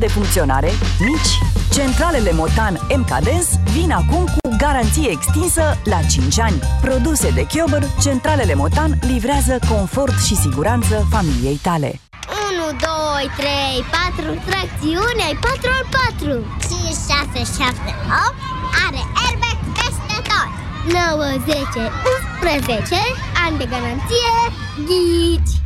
de funcționare mici. Centralele Motan MKDens vin acum cu garanție extinsă la 5 ani. Produse de Chiober, centralele Motan livrează confort și siguranță familiei tale. 1, 2, 3, 4, tracțiune, ai 4 al 4 5, 6, 7, 8 Are airbag peste tot 9, 10, 11 Ani de garanție Ghici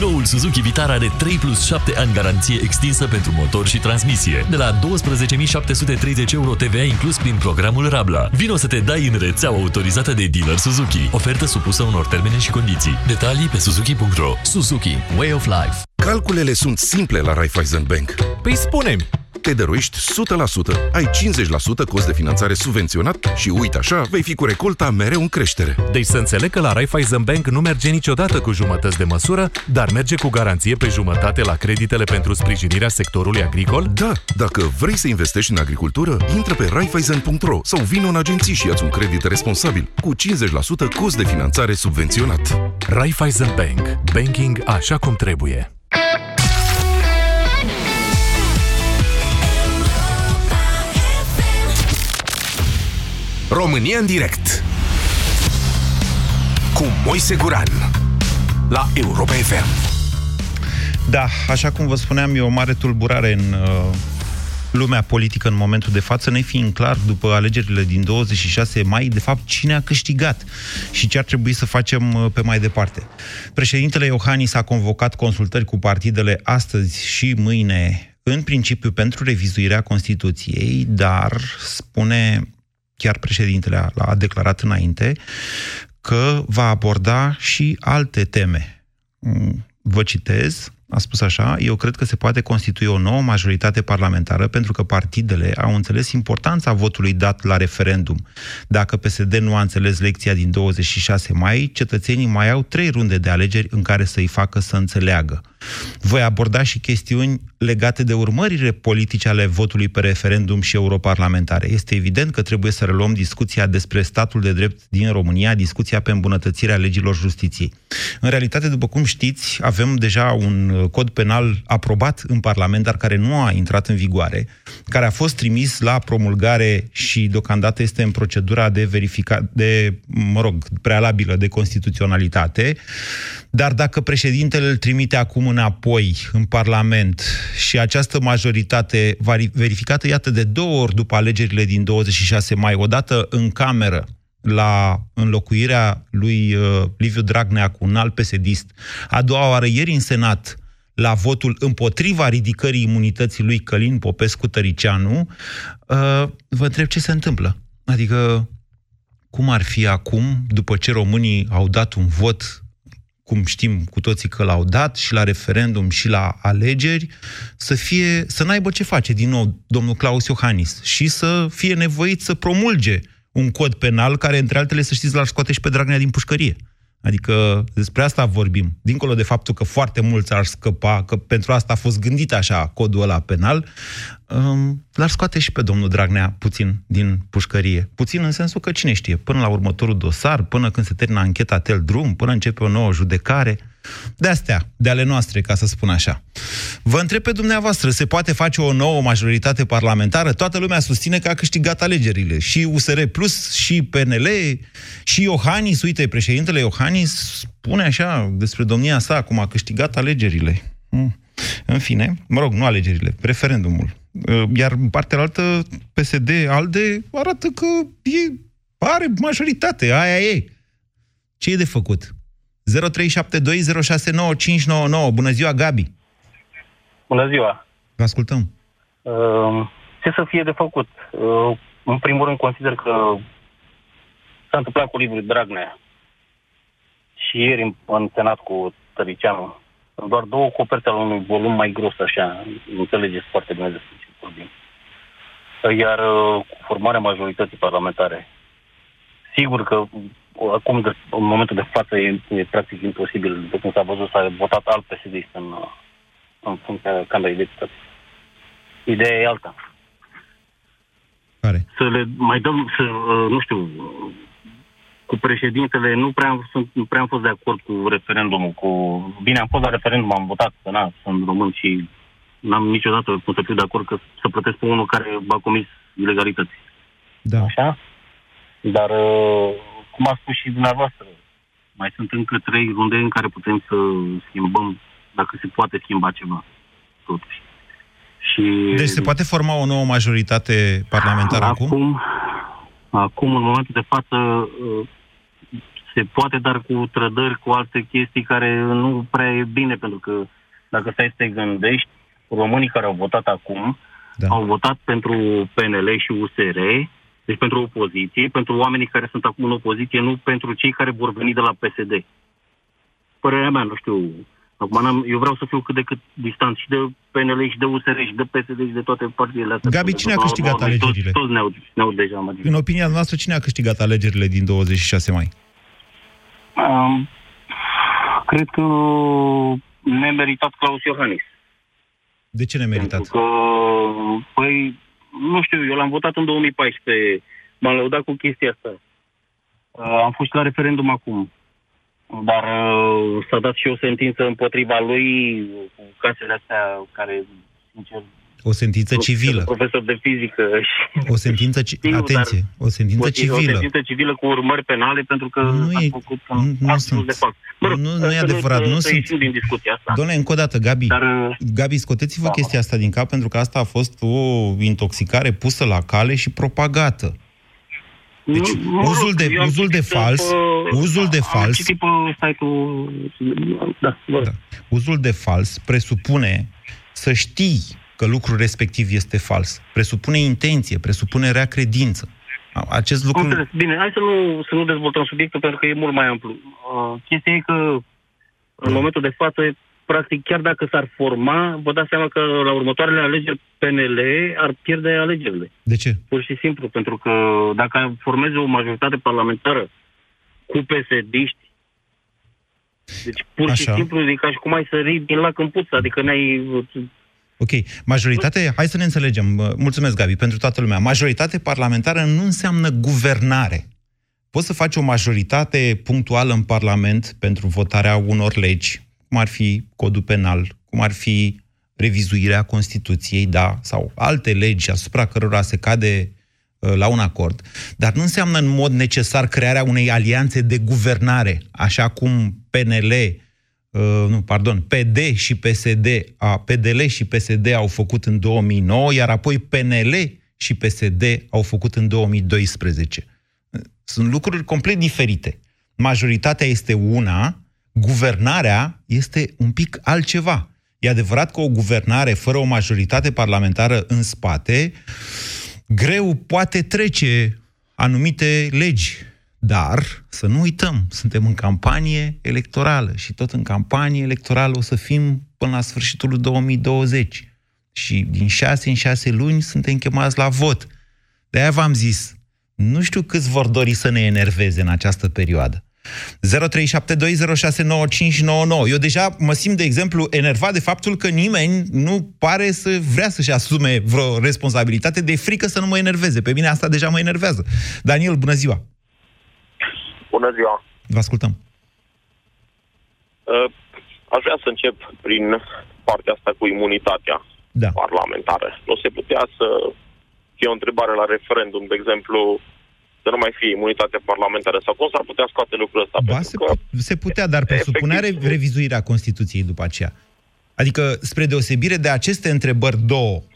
Noul Suzuki Vitara are 3 plus 7 ani garanție extinsă pentru motor și transmisie. De la 12.730 euro TVA inclus prin programul Rabla. Vino să te dai în rețeaua autorizată de dealer Suzuki. Ofertă supusă unor termene și condiții. Detalii pe suzuki.ro Suzuki. Way of Life. Calculele sunt simple la Raiffeisen Bank. Păi spune te dăruiești 100%, ai 50% cost de finanțare subvenționat și uite așa, vei fi cu recolta mereu în creștere. Deci să înțeleg că la Raiffeisen Bank nu merge niciodată cu jumătăți de măsură, dar merge cu garanție pe jumătate la creditele pentru sprijinirea sectorului agricol? Da, dacă vrei să investești în agricultură, intră pe raiffeisen.ro sau vină în agenții și ia-ți un credit responsabil cu 50% cost de finanțare subvenționat. Raiffeisen Bank. Banking așa cum trebuie. România în direct cu Moise Guran la Europa FM. Da, așa cum vă spuneam, e o mare tulburare în uh, lumea politică în momentul de față, ne fiind clar, după alegerile din 26 mai, de fapt, cine a câștigat și ce ar trebui să facem uh, pe mai departe. Președintele Iohannis a convocat consultări cu partidele astăzi și mâine, în principiu pentru revizuirea Constituției, dar spune chiar președintele a, a declarat înainte, că va aborda și alte teme. Mm, vă citez, a spus așa, eu cred că se poate constitui o nouă majoritate parlamentară pentru că partidele au înțeles importanța votului dat la referendum. Dacă PSD nu a înțeles lecția din 26 mai, cetățenii mai au trei runde de alegeri în care să-i facă să înțeleagă. Voi aborda și chestiuni legate de urmările politice ale votului pe referendum și europarlamentare. Este evident că trebuie să reluăm discuția despre statul de drept din România, discuția pe îmbunătățirea legilor justiției. În realitate, după cum știți, avem deja un cod penal aprobat în Parlament, dar care nu a intrat în vigoare, care a fost trimis la promulgare și deocamdată este în procedura de verificat, de, mă rog, prealabilă de constituționalitate. Dar dacă președintele îl trimite acum înapoi în Parlament și această majoritate verificată, iată, de două ori după alegerile din 26 mai, odată în cameră, la înlocuirea lui uh, Liviu Dragnea cu un alt pesedist, a doua oară ieri în Senat, la votul împotriva ridicării imunității lui Călin Popescu Tăricianu, uh, vă întreb ce se întâmplă. Adică, cum ar fi acum, după ce românii au dat un vot cum știm cu toții că l-au dat și la referendum și la alegeri, să fie, să n-aibă ce face din nou domnul Claus Iohannis și să fie nevoit să promulge un cod penal care, între altele, să știți, l-ar scoate și pe Dragnea din pușcărie. Adică despre asta vorbim. Dincolo de faptul că foarte mulți ar scăpa, că pentru asta a fost gândit așa codul ăla penal, um, l-ar scoate și pe domnul Dragnea puțin din pușcărie. Puțin în sensul că cine știe, până la următorul dosar, până când se termină ancheta tel drum, până începe o nouă judecare, de astea, de ale noastre, ca să spun așa. Vă întreb pe dumneavoastră, se poate face o nouă majoritate parlamentară? Toată lumea susține că a câștigat alegerile. Și USR Plus, și PNL, și Iohannis, uite, președintele Iohannis spune așa despre domnia sa, cum a câștigat alegerile. Hmm. În fine, mă rog, nu alegerile, referendumul. Uh, iar în partea altă, PSD, ALDE, arată că e, are majoritate, aia e. Ce e de făcut? 0372069599. Bună ziua, Gabi! Bună ziua! Vă ascultăm. Uh, ce să fie de făcut? Uh, în primul rând, consider că s-a întâmplat cu livrul Dragnea și ieri în, în Senat cu Tăricianu. Doar două coperte ale unui volum mai gros, așa, înțelegeți foarte bine despre ce vorbim. Iar uh, cu formarea majorității parlamentare, sigur că acum, de, în momentul de față, e, e practic imposibil. De când s-a văzut, s-a votat alt psd în, în funcția Camerei Deputați. Ideea e alta. Care? Să le mai dăm, să, uh, nu știu, cu președintele, nu prea, am, sunt, nu prea am fost de acord cu referendumul. Cu, bine, am fost la referendum, am votat, că na, sunt român și N-am niciodată cum să fiu de acord că să plătesc pe unul care a comis ilegalități. Da. Așa? Dar, uh, cum a spus și dumneavoastră, mai sunt încă trei runde în care putem să schimbăm, dacă se poate schimba ceva, totuși. Și Deci se poate forma o nouă majoritate parlamentară acum? acum, acum, în momentul de față, uh, se poate, dar cu trădări, cu alte chestii care nu prea e bine, pentru că dacă stai să te gândești, românii care au votat acum Da. au votat pentru PNL și USR, deci pentru opoziție, pentru oamenii care sunt acum în opoziție, nu pentru cei care vor veni de la PSD. Părerea mea, nu știu. Acum, n-am, eu vreau să fiu cât de cât distant și de PNL și de USR și de PSD și de toate partidele astea. Gabi, cine a câștigat Toți- alegerile? Toți ne-au, ne-au deja mă În opinia noastră, cine a câștigat alegerile din 26 mai? Um, cred că nemeritat Claus Iohannis. De ce nemeritat? Pentru că, păi, nu știu, eu l-am votat în 2014, m-am lăudat cu chestia asta. Uh, am fost la referendum acum, dar uh, s-a dat și o sentință împotriva lui cu casele astea care, sincer, O sentință civilă. profesor de fizică și O sentință, ci... Știu, atenție, o sentință o, o civilă. sentință civilă cu urmări penale pentru că Nu a e- făcut nu- un nu act sunt. de fapt. Mă rog, Nu- nu e să adevărat, să- nu să sunt. ieșim din discuția asta. Doamne, încă o dată, Gabi, Dar, uh, Gabi, scoteți-vă Da. chestia asta din cap, pentru că asta a fost o intoxicare pusă la cale și propagată. Deci, Nu, mă rog, uzul de- eu am uzul de citit fals- pe- uzul de Am fals- citit pe site-ul... Da, vă rog. Da. Uzul de fals presupune să știi că lucrul respectiv este fals. Presupune intenție, presupune rea credință. A- Acest Am lucru... înțeles. Bine, hai să nu, să nu dezvoltăm subiectul pentru că e mult mai amplu. Uh, chestia e că în Da. momentul de față, practic, chiar dacă s-ar forma, vă dați seama că la următoarele alegeri PNL ar pierde alegerile. De ce? Pur și simplu, pentru că dacă formezi o majoritate parlamentară cu PSD-ști, deci pur și Așa. simplu e ca și cum ai sări din lac în puț, adică n-ai... Ok. Majoritate, hai să ne înțelegem. Bă, Mulțumesc, Gabi, pentru toată lumea. Majoritate parlamentară nu înseamnă guvernare. Poți să faci o majoritate punctuală în Parlament pentru votarea unor legi, cum ar fi codul penal, cum ar fi revizuirea Constituției, da, sau alte legi asupra cărora se cade uh, la un acord, dar nu înseamnă în mod necesar crearea unei alianțe de guvernare, așa cum PNL, uh, nu, pardon, PD și PSD, a, PDL și PSD au făcut în 2009, iar apoi PNL și PSD au făcut în 2012. Sunt lucruri complet diferite. Majoritatea este una, guvernarea este un pic altceva. E adevărat că o guvernare fără o majoritate parlamentară în spate, greu poate trece anumite legi. Dar, să nu uităm, suntem în campanie electorală și tot în campanie electorală o să fim până la sfârșitul lui 2020. Și din șase în șase luni suntem chemați la vot. De-aia v-am zis, nu știu câți vor dori să ne enerveze în această perioadă. 0372069599. Eu deja mă simt, de exemplu, enervat de faptul că nimeni nu pare să vrea să-și asume vreo responsabilitate de frică să nu mă enerveze. Pe mine asta deja mă enervează. Daniel, bună ziua! Bună ziua! Vă ascultăm. Uh, Aș vrea să încep prin partea asta cu imunitatea Da. parlamentară. Nu se putea să fie o întrebare la referendum, de exemplu, să nu mai fie imunitate parlamentară sau cum s-ar putea scoate lucrul ăsta? Ba, Pentru se, că pu- se putea, dar presupunea efectiv- re- revizuirea Constituției după aceea. Adică, spre deosebire de aceste întrebări două, uh, do-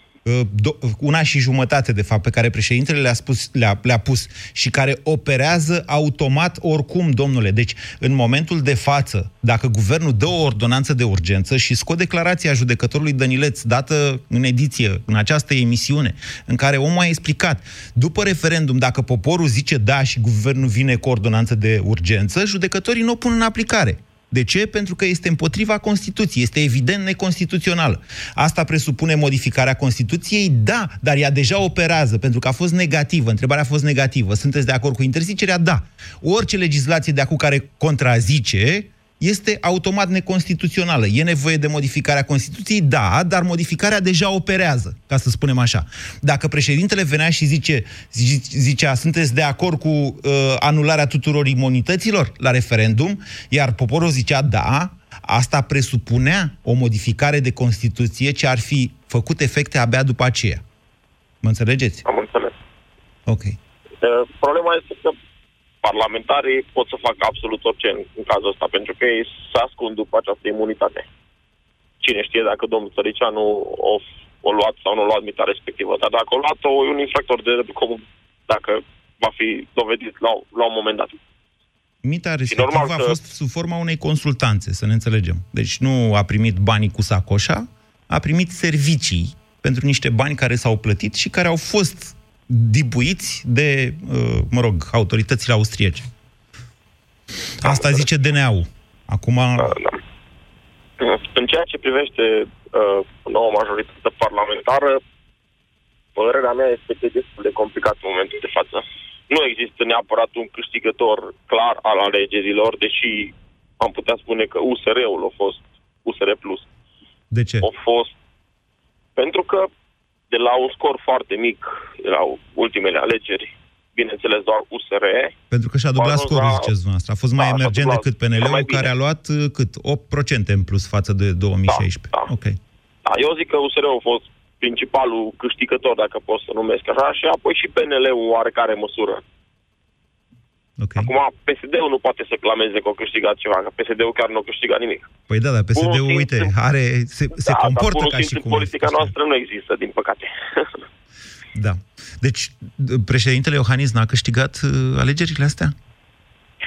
una și jumătate, de fapt, pe care președintele le-a, spus, le-a, le-a pus și care operează automat oricum, domnule. Deci, în momentul de față, dacă guvernul dă o ordonanță de urgență și scot declarația judecătorului Dănileț, dată în ediție, în această emisiune, în care omul a explicat, după referendum, dacă poporul zice da și guvernul vine cu ordonanță de urgență, judecătorii nu o pun în aplicare. De ce? Pentru că este împotriva Constituției, este evident neconstituțională. Asta presupune modificarea Constituției? Da, dar ea deja operează, pentru că a fost negativă. Întrebarea a fost negativă. Sunteți de acord cu interzicerea? Da. Orice legislație de acum care contrazice este automat neconstituțională. E nevoie de modificarea Constituției? Da, dar modificarea deja operează, ca să spunem așa. Dacă președintele venea și zice, zi- zicea, sunteți de acord cu uh, anularea tuturor imunităților la referendum, iar poporul zicea da, asta presupunea o modificare de Constituție ce ar fi făcut efecte abia după aceea. Mă înțelegeți? Am înțeles. Ok. Uh, Problema este că parlamentarii pot să facă absolut orice în, în cazul ăsta, pentru că ei se ascund după această imunitate. Cine știe dacă domnul Tăricianu o, o luat sau nu o luat mita respectivă, dar dacă o luat-o, e un infractor de drept comun, dacă va fi dovedit la, la un moment dat. Mita respectivă normal a că- fost sub forma unei consultanțe, să ne înțelegem. Deci nu a primit banii cu sacoșa, a primit servicii pentru niște bani care s-au plătit și care au fost dibuiți de, uh, mă rog, autoritățile austriece. Asta zice DNA-ul. Acum, Da, da. În ceea ce privește uh, noua majoritate parlamentară, părerea mea este că e destul de complicat în momentul de față. Nu există neapărat un câștigător clar al alegerilor, deși am putea spune că USR-ul a fost USR+. Plus. de ce? A fost pentru că de la un scor foarte mic, de la ultimele alegeri, bineînțeles doar USR, Pentru că și-a dublat a ajuns scorul, la- ziceți dumneavoastră. A fost mai Da, și-a emergent dublat. decât Cel mai PNL-ul, bine. care a luat uh, cât? 8% în plus față de 2016. Da, da. Ok. Da, eu zic că USR-ul a fost principalul câștigător, dacă pot să numesc așa, și apoi și PNL-ul în oarecare măsură. Ok. Acum, PSD-ul nu poate să clameze că a câștigat ceva, că PSD-ul chiar nu a câștigat nimic. Păi da, dar PSD-ul, Bunul uite, simț- are, se, se da, comportă dar bunul ca simț și în cum... politica noastră nu există, din păcate. Da. Deci, d- președintele Iohannis n-a câștigat uh, alegerile astea?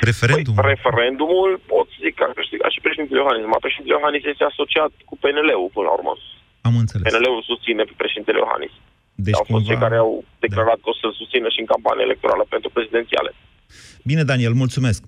Referendum? Păi, referendumul, pot să zic că a câștigat și președintele Iohannis. Ma președintele Iohannis este asociat cu PNL-ul, până la urmă. Am înțeles. PNL-ul susține pe președintele Iohannis. Deci au fost cumva... cei care au declarat că o să susțină și în campania electorală pentru prezidențiale. Bine, Daniel, mulțumesc. 0372069599.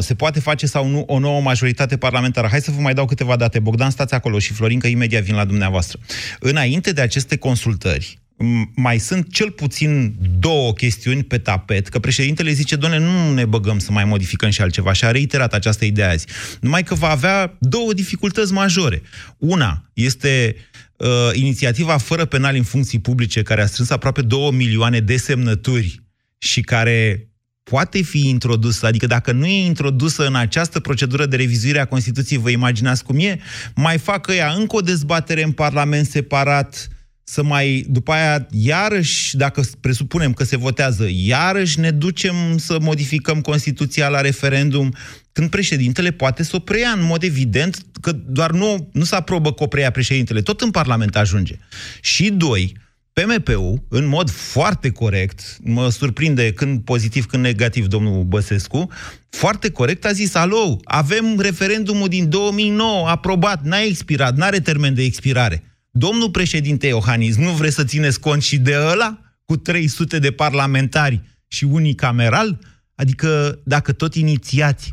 Se poate face sau nu o nouă majoritate parlamentară? Hai să vă mai dau câteva date. Bogdan, stați acolo și Florin, că imediat vin la dumneavoastră. Înainte de aceste consultări, m- mai sunt cel puțin două chestiuni pe tapet, că președintele zice, doamne, nu ne băgăm să mai modificăm și altceva și a reiterat această idee azi. Numai că va avea două dificultăți majore. Una este uh, inițiativa fără penal în funcții publice, care a strâns aproape 2 milioane de semnături și care poate fi introdusă, adică dacă nu e introdusă în această procedură de revizuire a Constituției, vă imaginați cum e? Mai fac ea încă o dezbatere în Parlament separat, să mai, după aia, iarăși, dacă presupunem că se votează, iarăși ne ducem să modificăm Constituția la referendum, când președintele poate să o preia în mod evident, că doar nu, nu se aprobă că o preia președintele, tot în Parlament ajunge. Și doi, PMP-ul, în mod foarte corect, mă surprinde când pozitiv, când negativ domnul Băsescu, foarte corect a zis, alo, avem referendumul din 2009, aprobat, n-a expirat, n-are termen de expirare. Domnul președinte Iohannis, nu vreți să țineți cont și de ăla, cu 300 de parlamentari și unicameral? Adică, dacă tot inițiați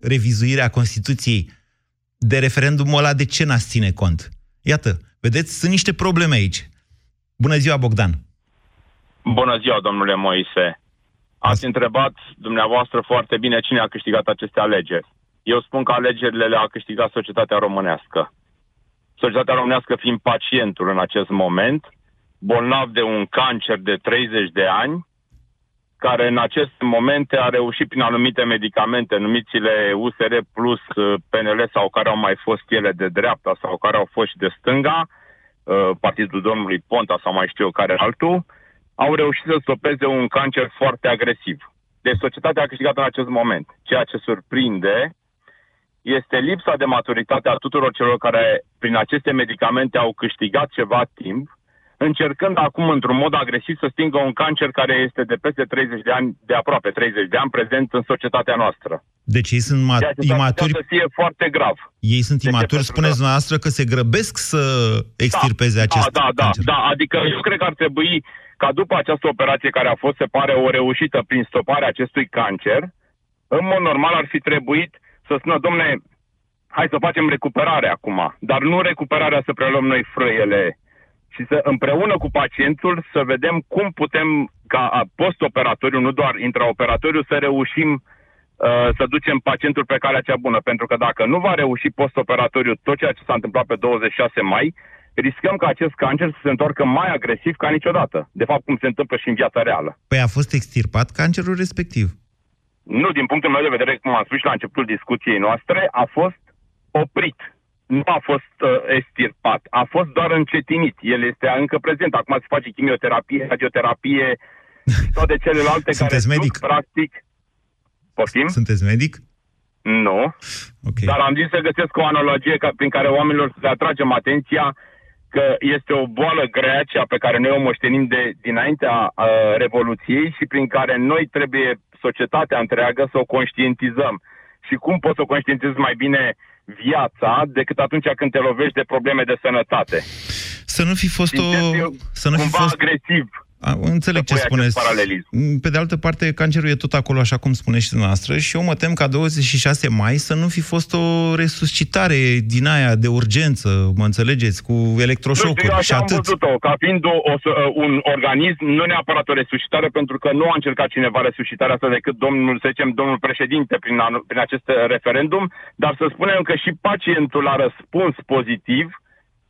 revizuirea Constituției de referendumul ăla, de ce n-ați ține cont? Iată, vedeți, sunt niște probleme aici. Bună ziua, Bogdan! Bună ziua, domnule Moise. Ați întrebat dumneavoastră foarte bine cine a câștigat aceste alegeri. Eu spun că alegerile le-a câștigat societatea românească. Societatea românească fiind pacientul în acest moment, bolnav de un cancer de 30 de ani, care în aceste momente a reușit prin anumite medicamente, numițile USR plus uh, PNL sau care au mai fost ele de dreapta sau care au fost și de stânga, uh, Partidul domnului Ponta sau mai știu eu care altul, au reușit să stopeze un cancer foarte agresiv. Deci societatea a câștigat în acest moment. Ceea ce surprinde este lipsa de maturitate a tuturor celor care prin aceste medicamente au câștigat ceva timp, încercând acum într-un mod agresiv să stingă un cancer care este de peste 30 de ani, de aproape 30 de ani, prezent în societatea noastră. Deci ei sunt ma- Ceea ce s-ar imaturi, putea să fie foarte grav. ei sunt De ce? imaturi, Pentru spuneți că- dumneavoastră că se grăbesc să extirpeze acest da, da, da, cancer. da, adică eu cred că ar trebui ca după această operație care a fost, se pare, o reușită prin stoparea acestui cancer, în mod normal ar fi trebuit să spună, domne, hai să facem recuperare acum, dar nu recuperarea să preluăm noi frâiele, și să împreună cu pacientul să vedem cum putem ca a, post-operatoriu, nu doar intraoperatoriu, să reușim uh, să ducem pacientul pe calea cea bună. Pentru că dacă nu va reuși post-operatoriu tot ceea ce s-a întâmplat pe 26 mai, riscăm ca acest cancer să se întoarcă mai agresiv ca niciodată. De fapt, cum se întâmplă și în viața reală. Păi a fost extirpat cancerul respectiv. Nu, din punctul meu de vedere, cum am spus și la începutul discuției noastre, a fost oprit. Nu a fost uh, estirpat, a fost doar încetinit. El este încă prezent. Acum se face chimioterapie, radioterapie, toate celelalte Sunteți care medic? duc, practic... Poftim? Sunteți medic? Nu. Okay. Dar am zis să găsesc o analogie ca, prin care oamenilor să le atragem atenția că este o boală grea, cea pe care noi o moștenim de dinaintea uh, Revoluției și prin care noi trebuie societatea întreagă să o conștientizăm. Și cum poți să o conștientizezi mai bine viața decât atunci când te lovești de probleme de sănătate. Să nu fi fost o... Să nu fi Cumva fost... agresiv. A, înțeleg ce pui acest spuneți. paralelism. Pe de altă parte, cancerul e tot acolo, așa cum spuneți și dumneavoastră, și eu mă tem ca 26 mai să nu fi fost o resuscitare din aia de urgență, mă înțelegeți, cu Nu electroșocuri știu, eu și așa am atât. văzut-o, ca fiind o, o, să- un organism, nu neapărat o resuscitare, pentru că nu a încercat cineva resuscitarea asta decât domnul, să zicem, domnul președinte prin, anu- prin acest referendum, dar să spunem că și pacientul a răspuns pozitiv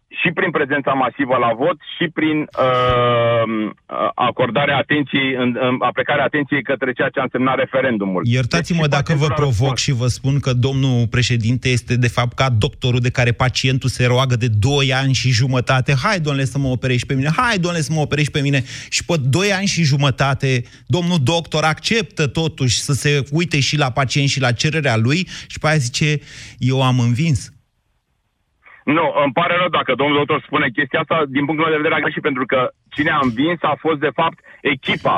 și prin prezența masivă la vot și prin uh, acordarea atenției, în, în, aplicarea atenției către ceea ce a însemnat referendumul. Iertați-mă Deci și dacă vă pacientul a provoc răspuns. și vă spun că domnul președinte este de fapt ca doctorul de care pacientul se roagă de 2 ani și jumătate. Hai, domnule, să mă operești pe mine. Hai, domnule, să mă operești pe mine. Și pe 2 ani și jumătate, domnul doctor acceptă totuși să se uite și la pacient și la cererea lui și pe aia zice, eu am învins. Nu, îmi pare rău dacă domnul doctor spune chestia asta, din punctul meu de vedere a greșit, pentru că cine a învins a fost, de fapt, echipa.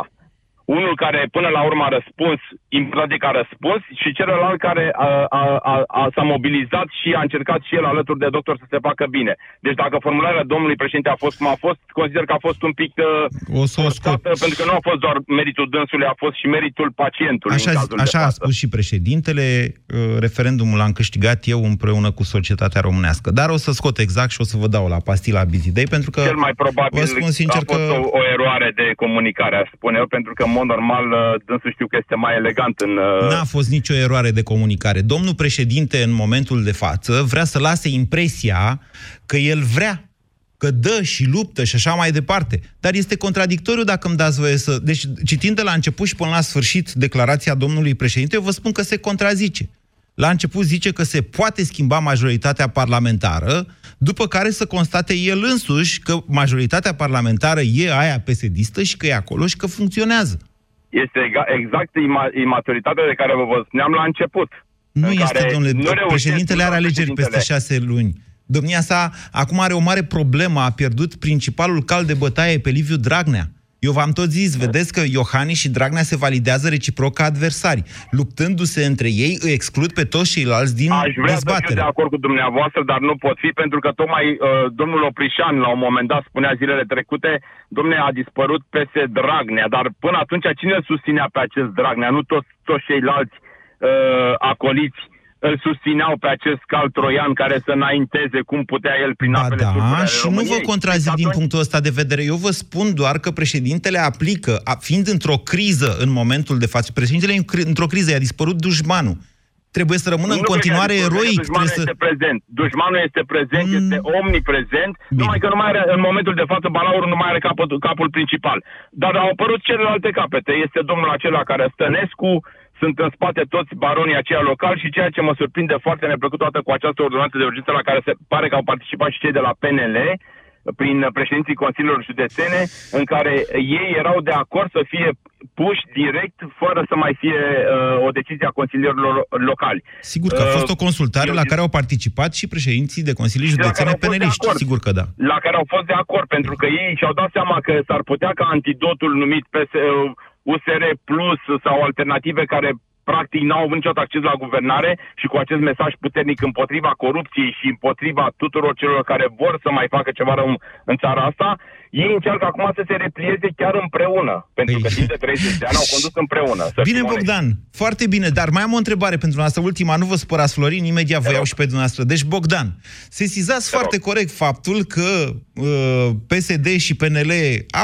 Unul care până la urmă a răspuns, important e că a răspuns, și celălalt care a, a, a, a, s-a mobilizat și a încercat și el alături de doctor să se facă bine. Deci dacă formularea domnului președinte a fost cum a fost, consider că a fost un pic uh, O să o scot. forțată, pentru că nu a fost doar meritul dânsului, a fost și meritul pacientului Așa, în cazul așa de a față. spus și președintele, uh, referendumul l-am câștigat eu împreună cu societatea românească. Dar o să scot exact și o să vă dau la pastila Bizidei, pentru că Cel mai probabil vă spun sincer a fost că... o, o eroare de comunicare, aș spune eu, pentru că, în mod normal, uh, dânsul știu că este mai elegant în... uh, N-a fost nicio eroare de comunicare. Domnul președinte, în momentul de față, vrea să lase impresia că el vrea, că dă și luptă și așa mai departe. Dar este contradictoriu dacă îmi dați voie să... Deci, citind de la început și până la sfârșit declarația domnului președinte, eu vă spun că se contrazice. La început zice că se poate schimba majoritatea parlamentară, după care să constate el însuși că majoritatea parlamentară e aia pesedistă și că e acolo și că funcționează. Este ega- exact ima- imaturitatea de care vă spuneam la început. Nu în este, care domnule, nu reușesc președintele are doar alegeri peste președintele. șase luni. Domnia sa acum are o mare problemă, a pierdut principalul cal de bătaie pe Liviu Dragnea. Eu v-am tot zis, vedeți că Iohannis și Dragnea se validează reciproc ca adversari. Luptându-se între ei, îi exclud pe toți ceilalți din Aș vrea să fiu dezbatere. de acord cu dumneavoastră, dar nu pot fi, pentru că tocmai uh, domnul Oprișan, la un moment dat, spunea zilele trecute, domne, a dispărut peste Dragnea, dar până atunci cine îl susținea pe acest Dragnea? Nu toți, toți ceilalți uh, acoliți îl susțineau pe acest cal troian care să înainteze cum putea el prin Ba apele da, tulbure ale și nu vă României. contrazic Deci din atunci- punctul ăsta de vedere. Eu vă spun doar că președintele aplică, a- fiind într-o criză în momentul de față, președintele e în cri- într-o criză, i-a dispărut dușmanul. Trebuie să rămână în Nu continuare cred că eroic. Dușmanul Trebuie să... este prezent. Dușmanul este prezent, Mm. este omniprezent, numai că nu mai are, în momentul de față, balaurul nu mai are capul, capul principal. Dar au apărut celelalte capete. Este domnul acela care Stănescu, sunt în spate toți baronii aceia locali și ceea ce mă surprinde foarte neplăcut toată cu această ordonanță de urgență la care se pare că au participat și cei de la PNL, prin președinții Consiliilor Județene, în care ei erau de acord să fie puși direct, fără să mai fie uh, o decizie a consilierilor locali. Sigur că a fost o Uh, consultare eu la zic- care au participat și președinții de consilii Și la care județene au fost de peneliști. acord. Sigur că da. la care au fost de acord, pentru că ei și-au dat seama că s-ar putea ca antidotul numit PS, USR Plus sau alternative care practic n-au avut niciodată acces la guvernare și cu acest mesaj puternic împotriva corupției și împotriva tuturor celor care vor să mai facă ceva rău în țara asta, ei încearcă acum să se replieze chiar împreună. Pentru Păi- că timp de 30 de ani au condus împreună. Să Bine, fim onești. Bogdan, foarte bine, dar mai am o întrebare pentru dumneavoastră, ultima, nu vă spărați, Florin, imediat vă iau și pe dumneavoastră. Deci, Bogdan, sesizați foarte corect faptul că uh, PSD și PNL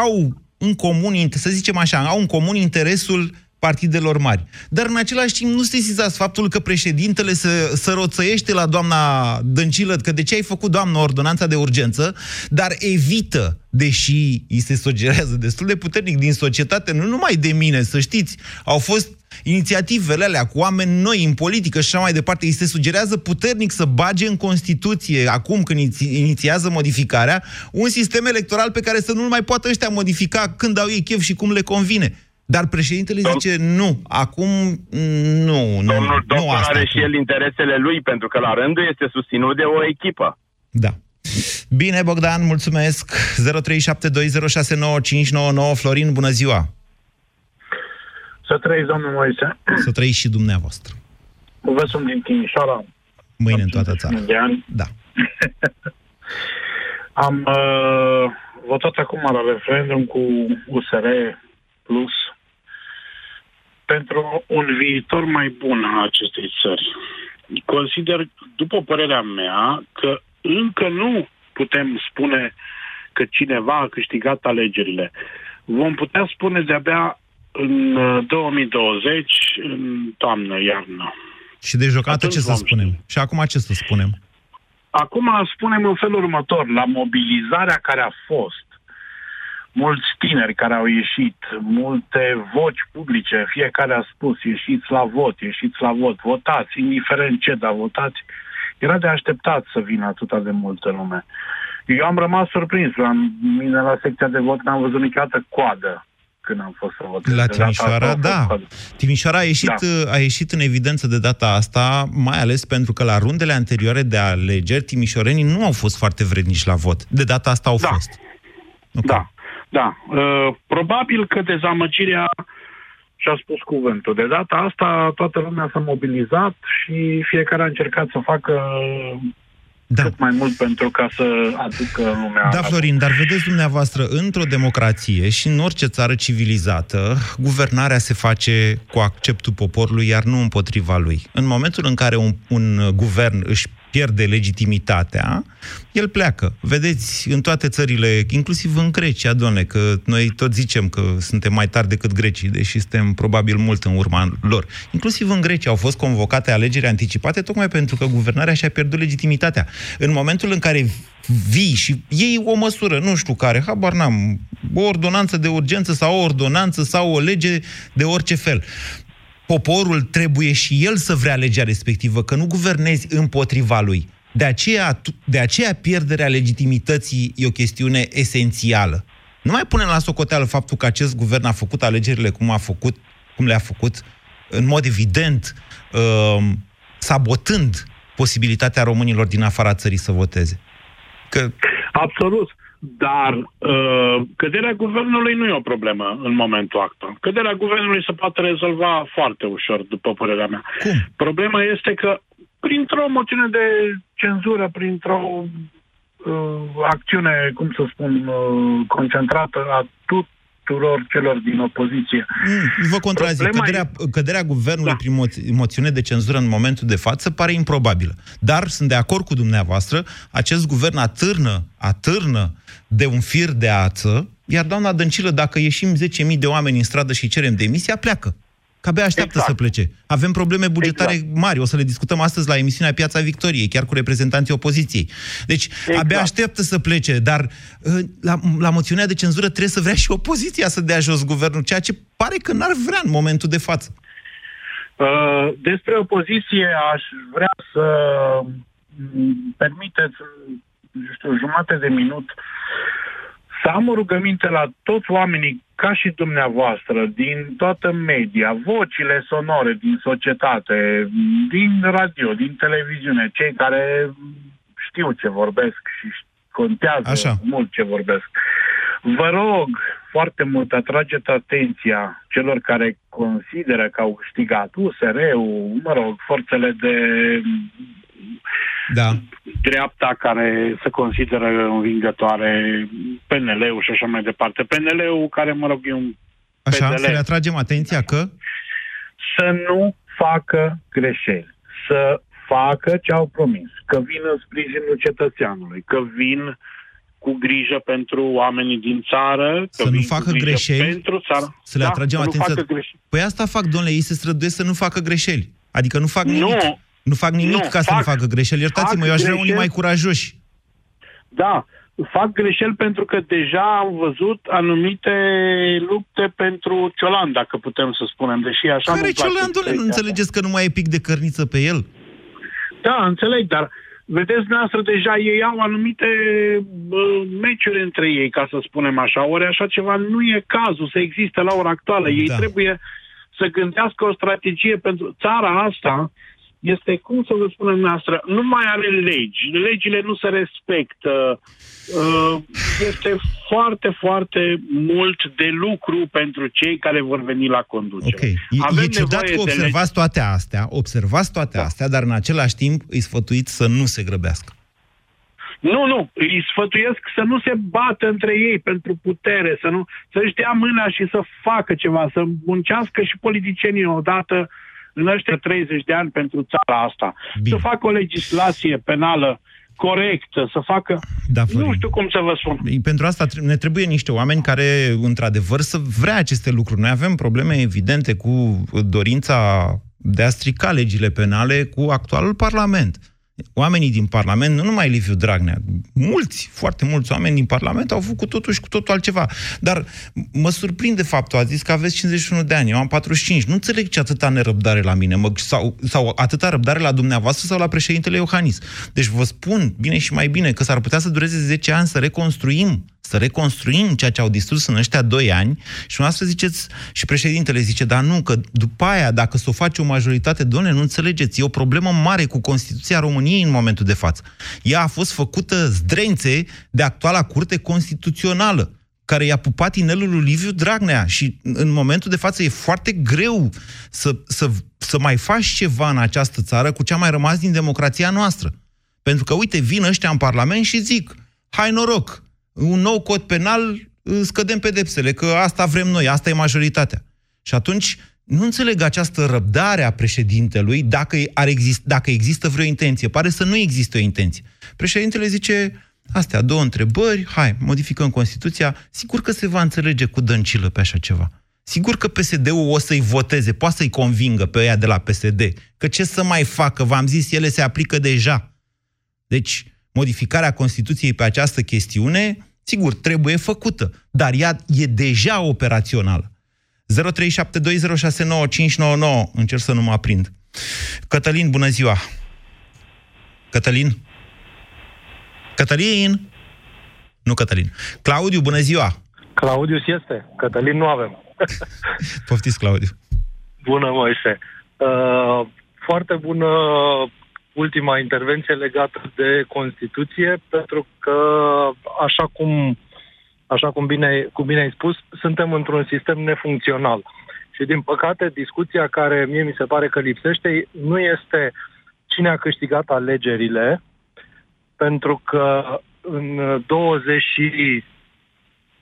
au în comun, int- să zicem așa, au în comun interesul partidelor mari. Dar în același timp nu sesizați faptul că președintele se, se roțăiește la doamna Dăncilă că de ce ai făcut, doamnă, ordonanța de urgență, dar evită, deși îi se sugerează destul de puternic din societate, nu numai de mine, să știți, au fost inițiativele alea cu oameni noi în politică și așa mai departe, îi se sugerează puternic să bage în Constituție, acum când iniți- inițiază modificarea, un sistem electoral pe care să nu-l mai poată ăștia modifica când au ei chef și cum le convine. Dar președintele zice, nu, acum nu, nu, Domnul nu doctor asta. are acum. și el interesele lui, pentru că la rândul este susținut de o echipă. Da. Bine, Bogdan, mulțumesc. 0372069599 Florin, bună ziua. Să trăiți, domnul Moise. Să trăiți și dumneavoastră. Vă sunt din Timișoara. Mâine în toată țara. De ani. Da. Am uh, votat acum la referendum cu USR Plus pentru un viitor mai bun a acestei țări. Consider, după părerea mea, că încă nu putem spune că cineva a câștigat alegerile. Vom putea spune de-abia în uh, 2020, în toamnă, iarnă. Și deocamdată Atunci ce să vom spunem? Și acum ce să spunem? Acum spunem în felul următor, la mobilizarea care a fost, mulți tineri care au ieșit, multe voci publice, fiecare a spus, ieșiți la vot, ieșiți la vot, votați, indiferent ce, dar votați, era de așteptat să vină atâta de multă lume. Eu am rămas surprins, la mine la secția de vot n-am văzut niciodată coadă când am fost să votez. La De data asta Timișoara, a fost da. coadă. Timișoara a ieșit, Da. a ieșit în evidență de data asta, mai ales pentru că la rundele anterioare de alegeri, timișorenii nu au fost foarte vrednici la vot. De data asta au Da. fost. Da, da. Uh, probabil că dezamăgirea și-a spus cuvântul. De data asta toată lumea s-a mobilizat și fiecare a încercat să facă da. cât mai mult pentru ca să aducă lumea... Da, Florin, dar vedeți dumneavoastră, într-o democrație și în orice țară civilizată, guvernarea se face cu acceptul poporului, iar nu împotriva lui. În momentul în care un, un guvern își pierde legitimitatea, el pleacă. Vedeți, în toate țările, inclusiv în Grecia, doamne, că noi tot zicem că suntem mai tari decât grecii, deși suntem probabil mult în urma lor. Inclusiv în Grecia au fost convocate alegeri anticipate tocmai pentru că guvernarea și-a pierdut legitimitatea. În momentul în care vii și iei o măsură, nu știu care, habar n-am, o ordonanță de urgență sau o ordonanță sau o lege de orice fel, poporul trebuie și el să vrea legea respectivă, că nu guvernezi împotriva lui. De aceea, de aceea pierderea legitimității e o chestiune esențială. Nu mai punem la socoteală faptul că acest guvern a făcut alegerile cum a făcut, cum le-a făcut, în mod evident, uh, sabotând posibilitatea românilor din afara țării să voteze. Că... Absolut. Dar uh, căderea guvernului nu e o problemă în momentul actual. Căderea guvernului se poate rezolva foarte ușor, după părerea mea. Cum? Problema este că printr-o moțiune de cenzură, printr-o uh, acțiune, cum să spun, uh, concentrată a tuturor celor din opoziție. Mm, vă contrazic. Problema Căderea, căderea guvernului da. prin mo- moțiune de cenzură în momentul de față pare improbabilă. Dar sunt de acord cu dumneavoastră, acest guvern atârnă, atârnă de un fir de ață, iar doamna Dăncilă, dacă ieșim 10.000 de oameni în stradă și cerem demisia, pleacă. Că abia așteaptă exact. să plece. Avem probleme bugetare exact. mari, o să le discutăm astăzi la emisiunea Piața Victoriei, chiar cu reprezentanții opoziției. Deci, exact. abia așteaptă să plece, dar la, la moțiunea de cenzură trebuie să vrea și opoziția să dea jos guvernul, ceea ce pare că n-ar vrea în momentul de față. Uh, despre opoziție aș vrea să permiteți, nu știu, jumate de minut să am o rugăminte la toți oamenii ca și dumneavoastră, din toată media, vocile sonore din societate, din radio, din televiziune, cei care știu ce vorbesc și contează Așa. mult ce vorbesc. Vă rog foarte mult, atrageți atenția celor care consideră că au câștigat USR-ul, mă rog, forțele de da. dreapta care se consideră învingătoare, PNL-ul și așa mai departe. PNL-ul care, mă rog, e un Așa, PDL. să le atragem atenția că... Să nu facă greșeli. Să facă ce au promis. Că vin în sprijinul cetățeanului. Că vin cu grijă pentru oamenii din țară. Că Să nu vin facă cu grijă greșeli, Pentru țară. să le Da, atragem să nu atenția. facă greșeli. Păi asta fac, domnule, ei se străduiesc să nu facă greșeli. Adică nu fac nimic. Nu. Nu fac nimic Nu, ca să fac- nu facă greșeli. Iertați-mă, fac eu aș vrea unii greșeli. mai curajoși. Da, fac greșeli pentru că deja am văzut anumite lupte pentru Ciolan, dacă putem să spunem, deși așa Care nu Ciolan, domnule? Nu înțelegeți că nu mai e pic de cărniță pe el? Da, înțeleg, dar vedeți noastră deja ei au anumite bă, meciuri între ei, ca să spunem așa, ori așa ceva nu e cazul să existe la ora actuală. Ei Da. trebuie să gândească o strategie pentru țara asta, este, cum să vă spunem noastră, nu mai are legi. Legile nu se respectă. Uh, Este foarte, foarte mult de lucru pentru cei care vor veni la conducere. Ok. E, e ciudat nevoie că de observați toate astea, observați toate astea, dar în același timp îi sfătuiți să nu se grăbească. Nu, nu, îi sfătuiesc să nu se bată între ei pentru putere, să nu să-și dea mâna și să facă ceva, să muncească și politicienii odată în ăștia 30 de ani pentru țara asta. Bine. Să facă o legislație penală corectă, să facă... Da, Florin. nu știu cum să vă spun. Ei, Pentru asta tre- ne trebuie niște oameni care, într-adevăr, să vrea aceste lucruri. Noi avem probleme evidente cu dorința de a strica legile penale cu actualul Parlament. Oamenii din Parlament, nu numai Liviu Dragnea, mulți, foarte mulți oameni din Parlament au făcut totul și cu totul altceva. Dar mă surprinde faptul, a zis că aveți 51 de ani, eu am 45. Nu înțeleg ce atâta nerăbdare la mine, mă, sau, sau atâta răbdare la dumneavoastră sau la președintele Iohannis. Deci vă spun, bine și mai bine, că s-ar putea să dureze 10 ani să reconstruim să reconstruim ceea ce au distrus în ăștia doi ani și noastră ziceți, și președintele zice, dar nu, că după aia, dacă s-o face o majoritate, doamne, nu înțelegeți, e o problemă mare cu Constituția României în momentul de față. Ea a fost făcută zdrențe de actuala Curte Constituțională care i-a pupat inelul lui Liviu Dragnea și în momentul de față e foarte greu să, să, să mai faci ceva în această țară cu ce a mai rămas din democrația noastră. Pentru că, uite, vin ăștia în Parlament și zic, hai noroc, un nou cod penal, scădem pedepsele, că asta vrem noi, asta e majoritatea. Și atunci, nu înțeleg această răbdare a președintelui dacă, ar exist, dacă există vreo intenție. Pare să nu există o intenție. Președintele zice, astea două întrebări, hai, modificăm Constituția, sigur că se va înțelege cu dăncilă pe așa ceva. Sigur că PSD-ul o să-i voteze, poate să-i convingă pe ăia de la PSD, că ce să mai facă, v-am zis, ele se aplică deja. Deci, modificarea Constituției pe această chestiune, sigur, trebuie făcută, dar ea e deja operațională. 0372069599, încerc să nu mă aprind. Cătălin, bună ziua! Cătălin? Cătălin? Nu Cătălin. Claudiu, bună ziua! Claudius este, Cătălin nu avem. Poftiți, Claudiu. Bună, Moise. Uh, foarte bună ultima intervenție legată de Constituție, pentru că, așa cum, așa cum, bine, cum bine ai spus, suntem într-un sistem nefuncțional. Și, din păcate, discuția care mie mi se pare că lipsește nu este cine a câștigat alegerile, pentru că în 20 și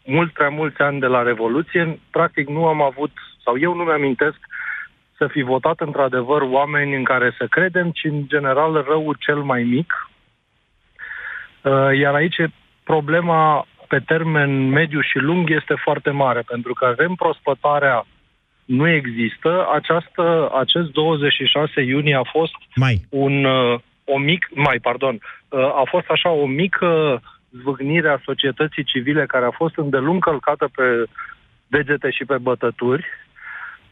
mult prea mulți ani de la Revoluție, practic nu am avut, sau eu nu mi-amintesc, să fi votat într-adevăr oameni în care să credem, ci în general răul cel mai mic. Uh, Iar aici problema pe termen mediu și lung este foarte mare, pentru că reîmprospătarea nu există. Această, acest 26 iunie a fost mai. un uh, o mic, mai, pardon, uh, a fost așa o mică zvâgnire a societății civile care a fost îndelung călcată pe degete și pe bătături,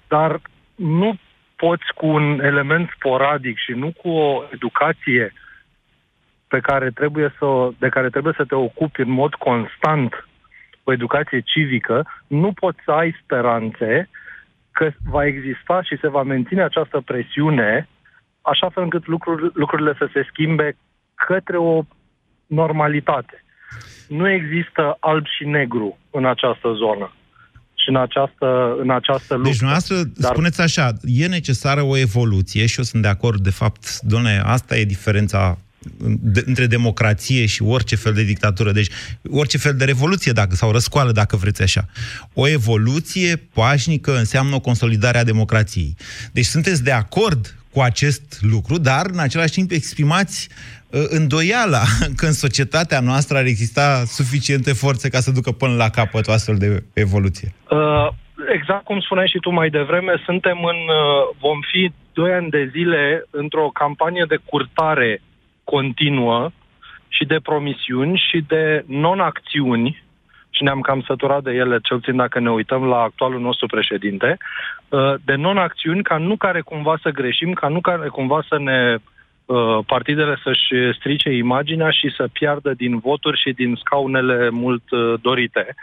dar nu poți cu un element sporadic și nu cu o educație pe care trebuie să, de care trebuie să te ocupi în mod constant, o educație civică, nu poți să ai speranțe că va exista și se va menține această presiune așa fel încât lucruri, lucrurile să se schimbe către o normalitate. Nu există alb și negru în această zonă și în această, în această luptă. Deci, dumneavoastră, Dar... spuneți așa, e necesară o evoluție și eu sunt de acord, de fapt, doamne, asta e diferența de, între democrație și orice fel de dictatură, deci orice fel de revoluție dacă, sau răscoală, dacă vreți așa. O evoluție pașnică înseamnă o consolidare a democrației. Deci sunteți de acord cu acest lucru, dar în același timp exprimați uh, îndoiala că în societatea noastră ar exista suficiente forțe ca să ducă până la capăt o astfel de evoluție. Uh, exact cum spuneai și tu mai devreme, suntem în, uh, vom fi doi ani de zile într-o campanie de curtare continuă și de promisiuni și de non-acțiuni și ne-am cam săturat de ele, cel puțin dacă ne uităm la actualul nostru președinte, uh, de non-acțiuni ca nu care cumva să greșim, ca nu care cumva să ne uh, partidele să-și strice imaginea și să piardă din voturi și din scaunele mult uh, dorite.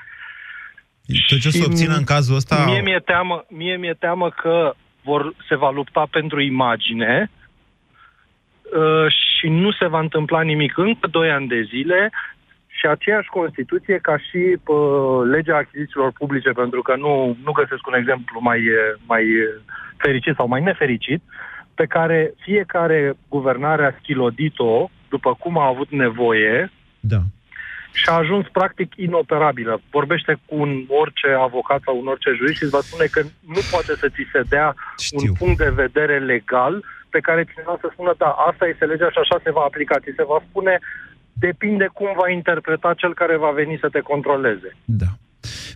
Tot ce o să obțină în cazul ăsta... Mie mi-e teamă, mie mi-e teamă că vor, se va lupta pentru imagine uh, și nu se va întâmpla nimic încă doi ani de zile și aceeași Constituție ca și uh, legea achizițiilor publice, pentru că nu, nu găsesc un exemplu mai, mai fericit sau mai nefericit, pe care fiecare guvernare a schilodit-o după cum a avut nevoie Da. și a ajuns practic inoperabilă. Vorbește cu un orice avocat sau un orice jurist și îți va spune că nu poate să ți se dea Știu. un punct de vedere legal pe care cineva să spună, da, asta este legea și așa se va aplica. Ți se va spune, depinde cum va interpreta cel care va veni să te controleze. Da.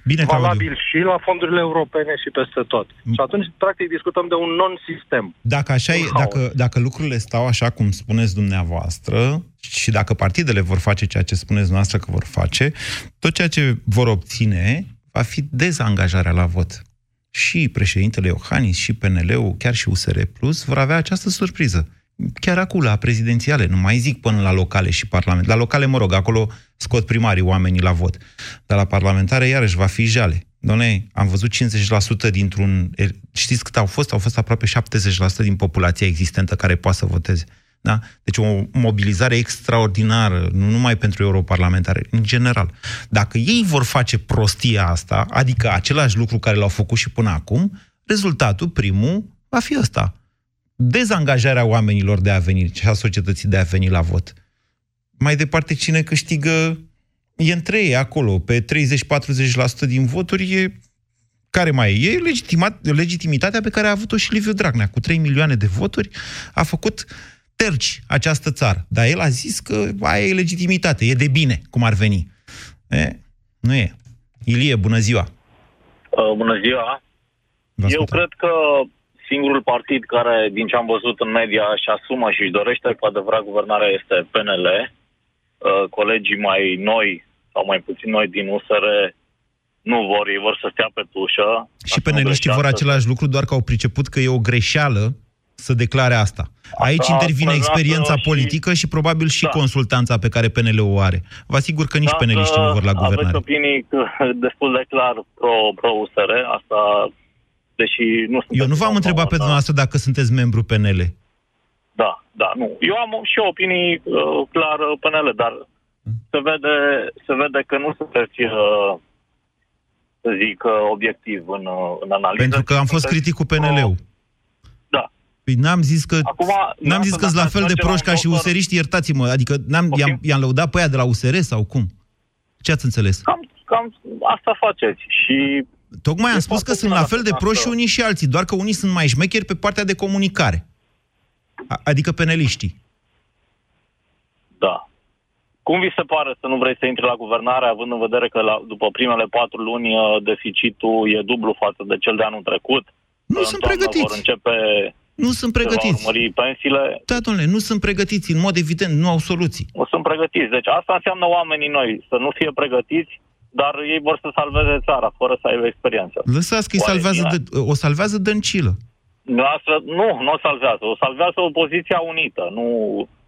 Bine, Claudiu. Valabil și la fondurile europene și peste tot. Și atunci, practic, discutăm de un non-sistem. Dacă, așa e, Un haos. dacă, dacă lucrurile stau așa cum spuneți dumneavoastră și dacă partidele vor face ceea ce spuneți dumneavoastră că vor face, tot ceea ce vor obține va fi dezangajarea la vot. Și președintele Iohannis, și PNL-ul, chiar și USR Plus vor avea această surpriză. Chiar acum, la prezidențiale, nu mai zic până la locale și parlament. La locale, mă rog, acolo scot primarii oamenii la vot. Dar la parlamentare, iarăși, va fi jale. Doamne, am văzut 50% dintr-un... Știți cât au fost? Au fost aproape 70% din populația existentă care poate să voteze. Da? Deci o mobilizare extraordinară, nu numai pentru europarlamentare, în general. Dacă ei vor face prostia asta, adică același lucru care l-au făcut și până acum, rezultatul, primul, va fi ăsta. Dezangajarea oamenilor de a veni și a societății de a veni la vot. Mai departe, cine câștigă e între ei acolo, pe 30-40% din voturi, e care mai e? E legitimat, legitimitatea pe care a avut-o și Liviu Dragnea. Cu 3 milioane de voturi a făcut terci această țară. Dar el a zis că aia e legitimitate, e de bine, cum ar veni. E, nu e. Ilie, bună ziua! Uh, bună ziua! Vă Eu ascultăm. cred că singurul partid care, din ce am văzut în media, își asumă și își dorește cu adevărat guvernarea este PNL. Uh, Colegii mai noi sau mai puțin noi din USR nu vor, ei vor să stea pe tușă. Și peneliștii vor același lucru, doar că au priceput că e o greșeală să declare asta. Aici intervine spre experiența NATO și- politică și probabil și Da. consultanța pe care PNL-ul o are. Vă asigur că nici Dacă peneliștii nu vor la guvernare. Aveți opinii destul de clar pro, pro-USR, asta, deși nu sunt... Eu nu v-am întrebat pe dumneavoastră dacă sunteți membru PNL. Da, da, nu. Eu am și opinii uh, clar uh, PNL, dar se vede, se vede că nu sunteți, uh, să zic, uh, obiectiv în, uh, în analiză. Pentru că am fost Sunteți critic cu PNL-ul. Da. Păi n-am zis că Acum, n-am zis că sunt la fel de proști ca și useriști, iertați-mă, adică n-am, i-am, i-am lăudat pe aia de la USR sau cum? Ce ați înțeles? Cam, cam asta faceți și Tocmai am E spus că foarte sunt bună la fel de dacă- proști și unii și alții, doar că unii sunt mai șmecheri pe partea de comunicare. A- Adică peneliștii. Da. Cum vi se pare să nu vrei să intri la guvernare, având în vedere că la, după primele patru luni uh, deficitul e dublu față de cel de anul trecut? Nu În sunt toamnă pregătiți. Vor începe, Nu sunt se vor pregătiți. urmări pensiile. Da, domnule, nu sunt pregătiți, în mod evident, nu au soluții. Nu sunt pregătiți. Deci asta înseamnă oamenii noi, să nu fie pregătiți, dar ei vor să salveze țara, fără să aibă experiență. Lăsați că îi Oare salvează bine? de, o salvează dăncilă. Noastră, nu, nu o salvează. O salvează opoziția unită, nu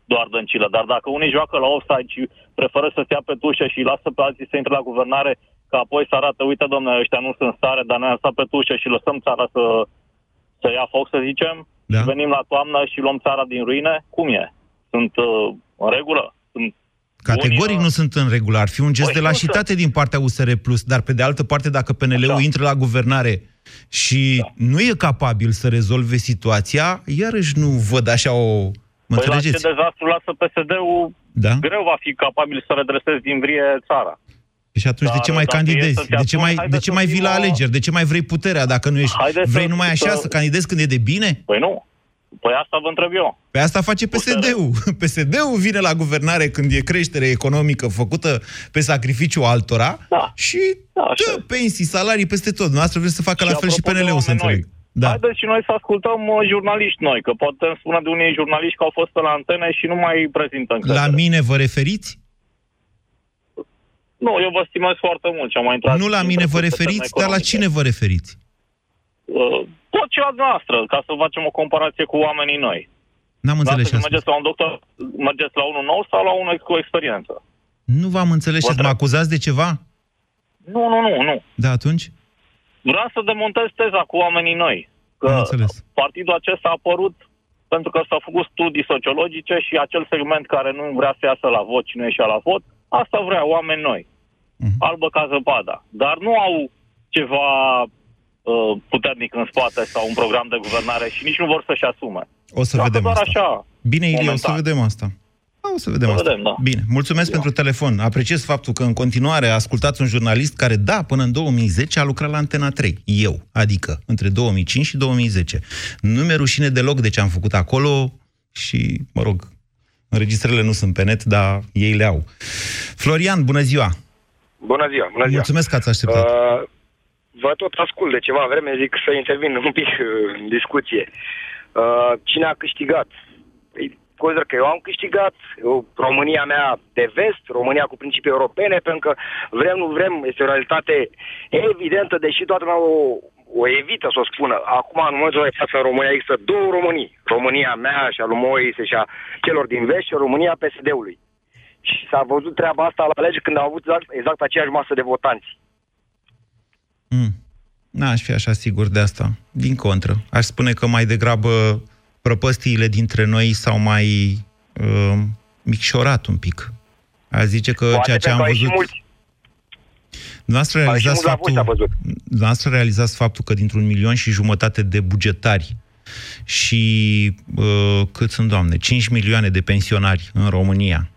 doar dăncilă. Dar dacă unii joacă la offside și preferă să stea pe tușă și lasă pe alții să intre la guvernare, că apoi să arată, uite, domnule, ăștia nu sunt în stare, dar noi am stat pe tușă și lăsăm țara să, să ia foc, să zicem, Da. și venim la toamnă și luăm țara din ruine, cum e? Sunt uh, în regulă? Sunt Categoric Unii, nu sunt în regulă. Ar fi un gest Păi de nu lașitate din partea USR+, dar pe de altă parte, dacă PNL-ul Așa. intră la guvernare și Da. nu e capabil să rezolve situația, iarăși nu văd așa o... Mă Păi la ce înțelegeți? dezastru lasă PSD-ul, Da? greu va fi capabil să redreseze din vrie țara. Și atunci de Dar ce mai dacă e candidezi? să-ți De ce asumi, mai, haide de ce să mai vii fim la o- alegeri? De ce mai vrei puterea dacă nu ești... Haide vrei să- numai așa să- să candidezi când e de bine? Păi nu. Păi asta vă întreb eu. Pe asta face PSD-ul. PSD-ul vine la guvernare când e creștere economică făcută pe sacrificiu altora Da. și Da, așa dă pensii, salarii peste tot. Noastră vreți să facă la fel și apropo de PNL-ul, să oameni noi, înțeleg. Da. Haideți și noi să ascultăm uh, jurnaliști noi, că putem spune de unii jurnaliști că au fost pe la antene și nu mai prezintă încredere. La mine vă referiți? Nu, eu vă stimez foarte mult și am mai intrat... Nu la în mine vă trecut pe referiți, teme dar la economice. cine vă referiți? Uh, Tot ce ați noastră, ca să facem o comparație cu oamenii noi. N-am înțeles ce Dacă ați spus. mergeți la un doctor, mergeți la unul nou sau la unul cu experiență? Nu v-am înțeles ce mă acuzați de ceva? Nu, nu, nu, nu. Da, atunci? Vreau să demontez teza cu oamenii noi. Că Am înțeles. partidul acesta a apărut pentru că s-au făcut studii sociologice și acel segment care nu vrea să iasă la vot și nu ieșea la vot, asta vrea, oameni noi. Mhm. Albă ca zăpada. Dar nu au ceva uh, puternic în spate sau un program de guvernare și nici nu vor să-și asume. O să Dacă vedem doar asta. așa, Bine, Ilie, o să momentan. vedem asta. Da, O să vedem Să asta. vedem, da. Bine, mulțumesc pentru telefon. Apreciez faptul că în continuare ascultați un jurnalist care, da, până în 2010 a lucrat la Antena 3. Eu, adică între 2005 și 2010. Nu mi-e rușine deloc de ce am făcut acolo și, mă rog, înregistrările nu sunt pe net, dar ei le au. Florian, bună ziua! Bună ziua, bună ziua. Mulțumesc că ați așteptat. Uh, vă tot ascult de ceva vreme, zic să intervin un pic uh, în discuție. Uh, cine a câștigat? Păi, consider că eu am câștigat, eu, România mea de vest, România cu principii europene, pentru că vrem, nu vrem, este o realitate evidentă, deși toată lumea o, o evită să o spună. Acum, în momentul de față, în România există două Românii. România mea și a lui Moise și a celor din vest și România PSD-ului. Și s-a văzut treaba asta la alegeri când au avut exact, exact aceeași masă de votanți. N-aș fi așa sigur de asta. Din contră. Aș spune că mai degrabă prăpăstiile dintre noi s-au mai uh, micșorat un pic. Aș zice că Poate ceea ce am pentru că au ieșit văzut... mulți. Dumneavoastră Au ieșit realizați mulți la vot, faptul, a văzut. dumneavoastră realizați faptul că dintr-un milion și jumătate de bugetari și uh, cât sunt, doamne, 5 milioane de pensionari în România,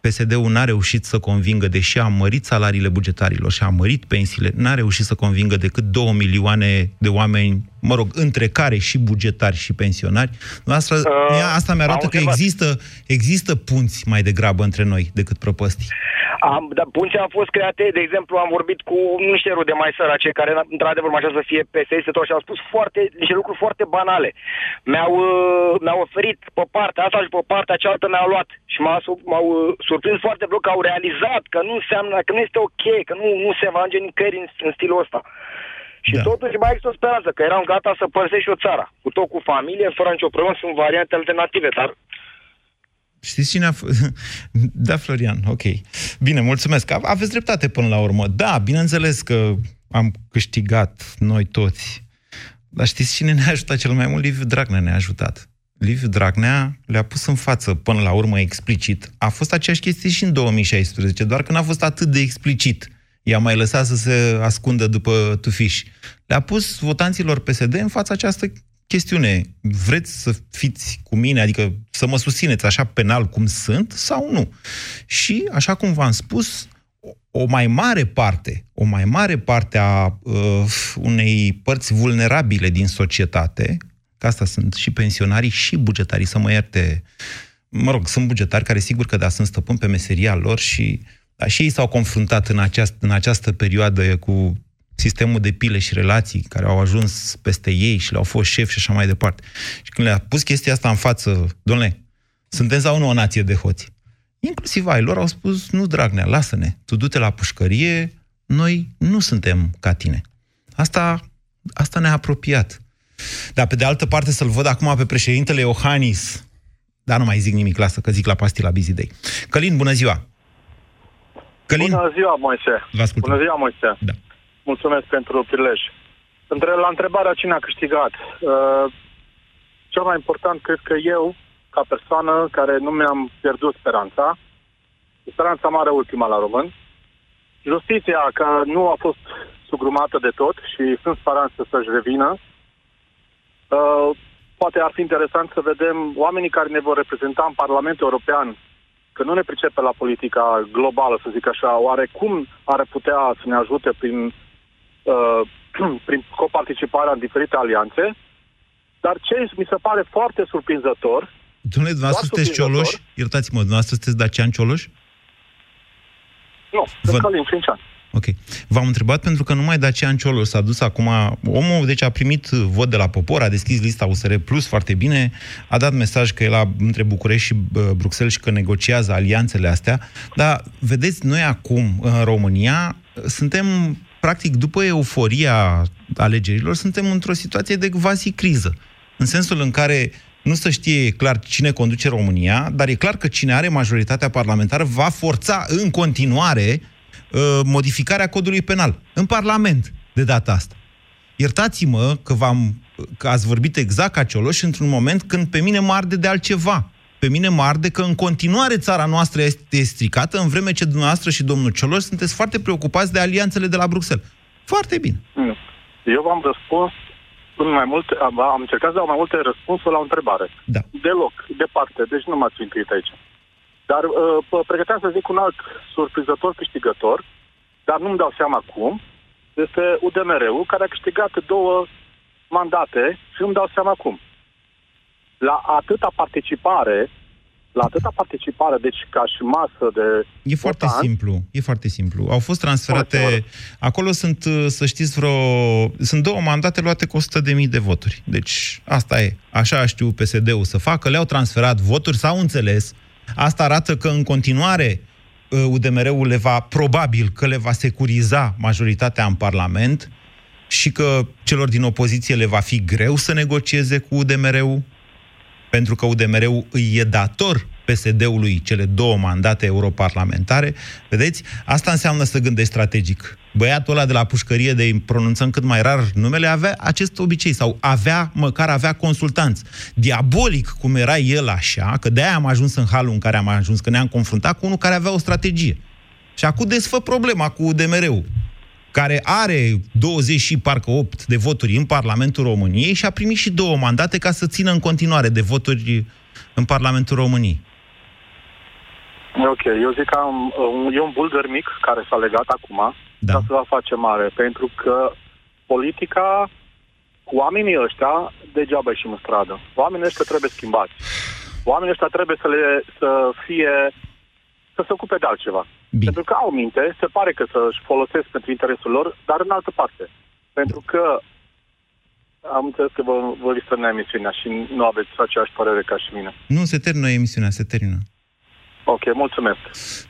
PSD-ul n-a reușit să convingă, deși a mărit salariile bugetarilor și a mărit pensiile, n-a reușit să convingă decât 2 milioane de oameni, mă rog, între care și bugetari și pensionari. Asta, Uh, asta mi-arată am că observat. există, există punți mai degrabă între noi decât prăpăstii. Am, dar punții au fost create, de exemplu, am vorbit cu niște rude mai sărace care, într-adevăr, mai să fie PSD tot și au spus foarte, niște lucruri foarte banale. Mi-au, uh, mi-au oferit pe partea asta și pe partea cealaltă mi-au luat. Și m-au, su- m-au uh, surprins foarte mult că au realizat că nu înseamnă, că nu este ok, că nu, nu se va ajunge nicăieri în, în stilul ăsta. Și da. totuși mai există o speranță, că eram gata să părăsesc și o țara. Cu tot cu familie, fără nicio problemă, sunt variante alternative, dar Știți cine a f- Da, Florian, ok. Bine, mulțumesc. A- Aveți dreptate până la urmă. Da, bineînțeles că am câștigat noi toți. Dar știți cine ne-a ajutat cel mai mult? Liviu Dragnea ne-a ajutat. Liviu Dragnea le-a pus în față până la urmă explicit. A fost aceeași chestie și în 2016, doar că n-a fost atât de explicit. I-a mai lăsat să se ascundă după tufiș. Le-a pus votanților PSD în fața această chestiune. Vreți să fiți cu mine, adică să mă susțineți așa penal cum sunt sau nu? Și, așa cum v-am spus, o mai mare parte, o mai mare parte a uh, unei părți vulnerabile din societate, că asta sunt și pensionarii și bugetarii, să mă ierte, mă rog, sunt bugetari care sigur că da, sunt stăpâni pe meseria lor și, da, și ei s-au confruntat în, aceast, în această perioadă cu sistemul de pile și relații care au ajuns peste ei și le-au fost șefi și așa mai departe. Și când le-a pus chestia asta în față, domnule, suntem sau nu o nație de hoți? Inclusiv ai lor au spus, nu, Dragnea, lasă-ne, tu du-te la pușcărie, noi nu suntem ca tine. Asta, asta ne-a apropiat. Dar pe de altă parte să-l văd acum pe președintele Iohannis, dar nu mai zic nimic, lasă că zic la pastila Bizidei. Călin, bună ziua! Călin, Bună ziua, Moise. Vă ascultăm. Bună ziua, Moise. Da. Mulțumesc pentru prilej. Între, la întrebarea cine a câștigat, uh, cel mai important cred că eu, ca persoană care nu mi-am pierdut speranța, speranța mare ultima la român, justiția că nu a fost sugrumată de tot și sunt speranță să-și revină, uh, poate ar fi interesant să vedem oamenii care ne vor reprezenta în Parlamentul European că nu ne pricepe la politica globală, să zic așa, oare cum ar putea să ne ajute prin, uh, prin coparticiparea în diferite alianțe? Dar ce mi se pare foarte surprinzător, domnule, dumneavoastră Doar sunteți surprinzător. Cioloș? Iertați-mă, dumneavoastră sunteți Dacian Cioloș? nu, Vă- sunt Călin Fincean. Ok. V-am întrebat pentru că numai Dacian Cioloș s-a dus acum... Omul, deci, a primit vot de la popor, a deschis lista USR Plus foarte bine, a dat mesaj că e la, între București și Bruxelles și că negociază alianțele astea, dar, vedeți, noi acum, în România, suntem, practic, după euforia alegerilor, suntem într-o situație de quasi criză. În sensul în care nu se știe clar cine conduce România, dar e clar că cine are majoritatea parlamentară va forța în continuare uh, modificarea codului penal. În Parlament, de data asta. Iertați-mă că, v-am, că ați vorbit exact ca Cioloș într-un moment când pe mine mă arde de altceva. Pe mine mă arde că în continuare țara noastră este stricată, în vreme ce dumneavoastră și domnul Cioloș sunteți foarte preocupați de alianțele de la Bruxelles. Foarte bine. Eu v-am răspuns în mai multe, am, am încercat să dau mai multe răspunsuri la o întrebare. Da. Deloc, departe, deci nu m-ați intuit aici. Dar uh, pregăteam să zic un alt surprizător câștigător, dar nu-mi dau seama cum, este UDMR-ul, care a câștigat două mandate și nu-mi dau seama cum. La atâta participare, la atâta participare, deci ca și masă de... E foarte votanți, simplu, e foarte simplu. Au fost transferate... Acolo sunt, uh, să știți, vreo... Sunt două mandate luate cu 100.000 de voturi. Deci, asta e. Așa a știut PSD-ul să facă. Le-au transferat voturi, s-au înțeles. Asta arată că, în continuare, UDMR-ul le va, probabil că le va securiza majoritatea în Parlament și că celor din opoziție le va fi greu să negocieze cu UDMR-ul, pentru că UDMR-ul îi e dator PSD-ului cele două mandate europarlamentare. Vedeți? Asta înseamnă să gândești strategic. Băiatul ăla de la pușcărie, de îi pronunțăm cât mai rar numele, avea acest obicei, sau avea, măcar avea consultanți. Diabolic cum era el așa, că de-aia am ajuns în halul în care am ajuns, că ne-am confruntat cu unul care avea o strategie. Și acum desfă problema cu UDMR-ul care are 20 și parcă 8 de voturi în Parlamentul României și a primit și două mandate ca să țină în continuare de voturi în Parlamentul României. Ok, eu zic că am, um, e un bulgăr mic care s-a legat acum, da. dar se va face mare, pentru că politica cu oamenii ăștia degeaba ieșim în stradă. Oamenii ăștia trebuie schimbați. Oamenii ăștia trebuie să, le, să fie să se ocupe de altceva. Bine. Pentru că au minte, se pare că să-și folosesc pentru interesul lor, dar în altă parte. Pentru că am înțeles că vă, vă termina emisiunea și nu aveți aceeași părere ca și mine. Nu, se termină emisiunea, se termină. Ok, mulțumesc.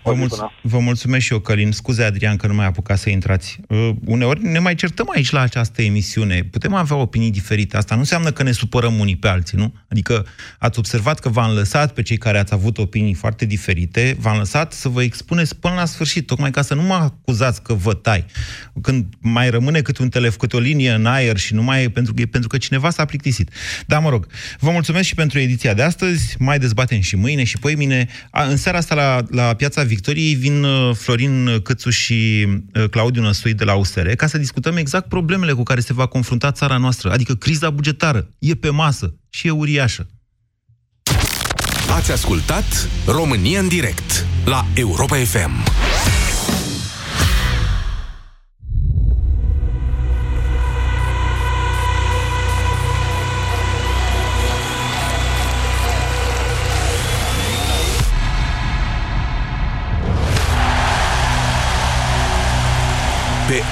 Vă, mulț- vă mulțumesc și eu, Călin. Scuze, Adrian, că nu mai apucat să intrați. Uh, uneori ne mai certăm aici la această emisiune. Putem avea opinii diferite. Asta nu înseamnă că ne supărăm unii pe alții, nu? Adică ați observat că v-am lăsat pe cei care ați avut opinii foarte diferite, v-am lăsat să vă expuneți până la sfârșit, tocmai ca să nu mă acuzați că vă tai. Când mai rămâne câte un telefon, câte o linie în aer și nu mai e pentru, e pentru că cineva s-a plictisit. Da, mă rog, vă mulțumesc și pentru ediția de astăzi. Mai dezbatem și mâine și poimine. A, în seara asta la, la Piața Victoriei vin uh, Florin Câțu și uh, Claudiu Năsui de la USR ca să discutăm exact problemele cu care se va confrunta țara noastră, adică criza bugetară. E pe masă și e uriașă. Ați ascultat România în direct la Europa FM.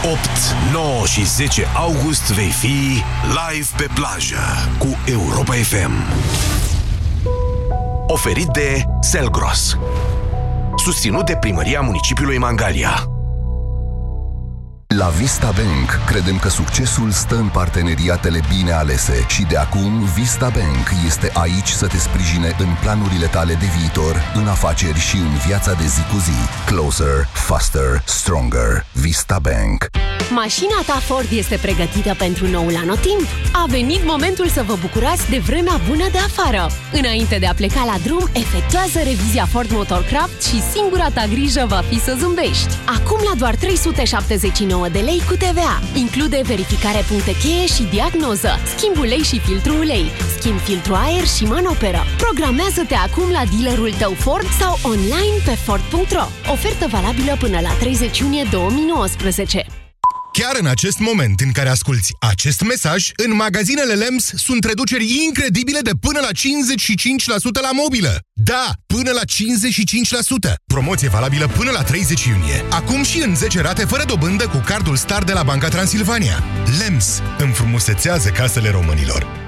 8, 9 și 10 august vei fi live pe plajă cu Europa FM. Oferit de Selgros. Susținut de Primăria Municipiului Mangalia. La Vista Bank credem că succesul stă în parteneriatele bine alese și de acum Vista Bank este aici să te sprijine în planurile tale de viitor, în afaceri și în viața de zi cu zi. Closer, faster, stronger. Vista Bank. Mașina ta Ford este pregătită pentru noul anotimp? A venit momentul să vă bucurați de vremea bună de afară. Înainte de a pleca la drum, efectuează revizia Ford Motorcraft și singura ta grijă va fi să zâmbești. Acum la doar 379 de lei cu TVA. Include verificare puncte cheie și diagnoză, schimb ulei și filtru ulei, schimb filtru aer și manoperă. Programează-te acum la dealerul tău Ford sau online pe Ford.ro. Ofertă valabilă până la 30 iunie 2019. Chiar în acest moment în care asculti acest mesaj, în magazinele LEMS sunt reduceri incredibile de până la 55% la mobilă. Da, până la 55%. Promoție valabilă până la 30 iunie. Acum și în 10 rate fără dobândă cu cardul Star de la Banca Transilvania. LEMS înfrumusețează casele românilor.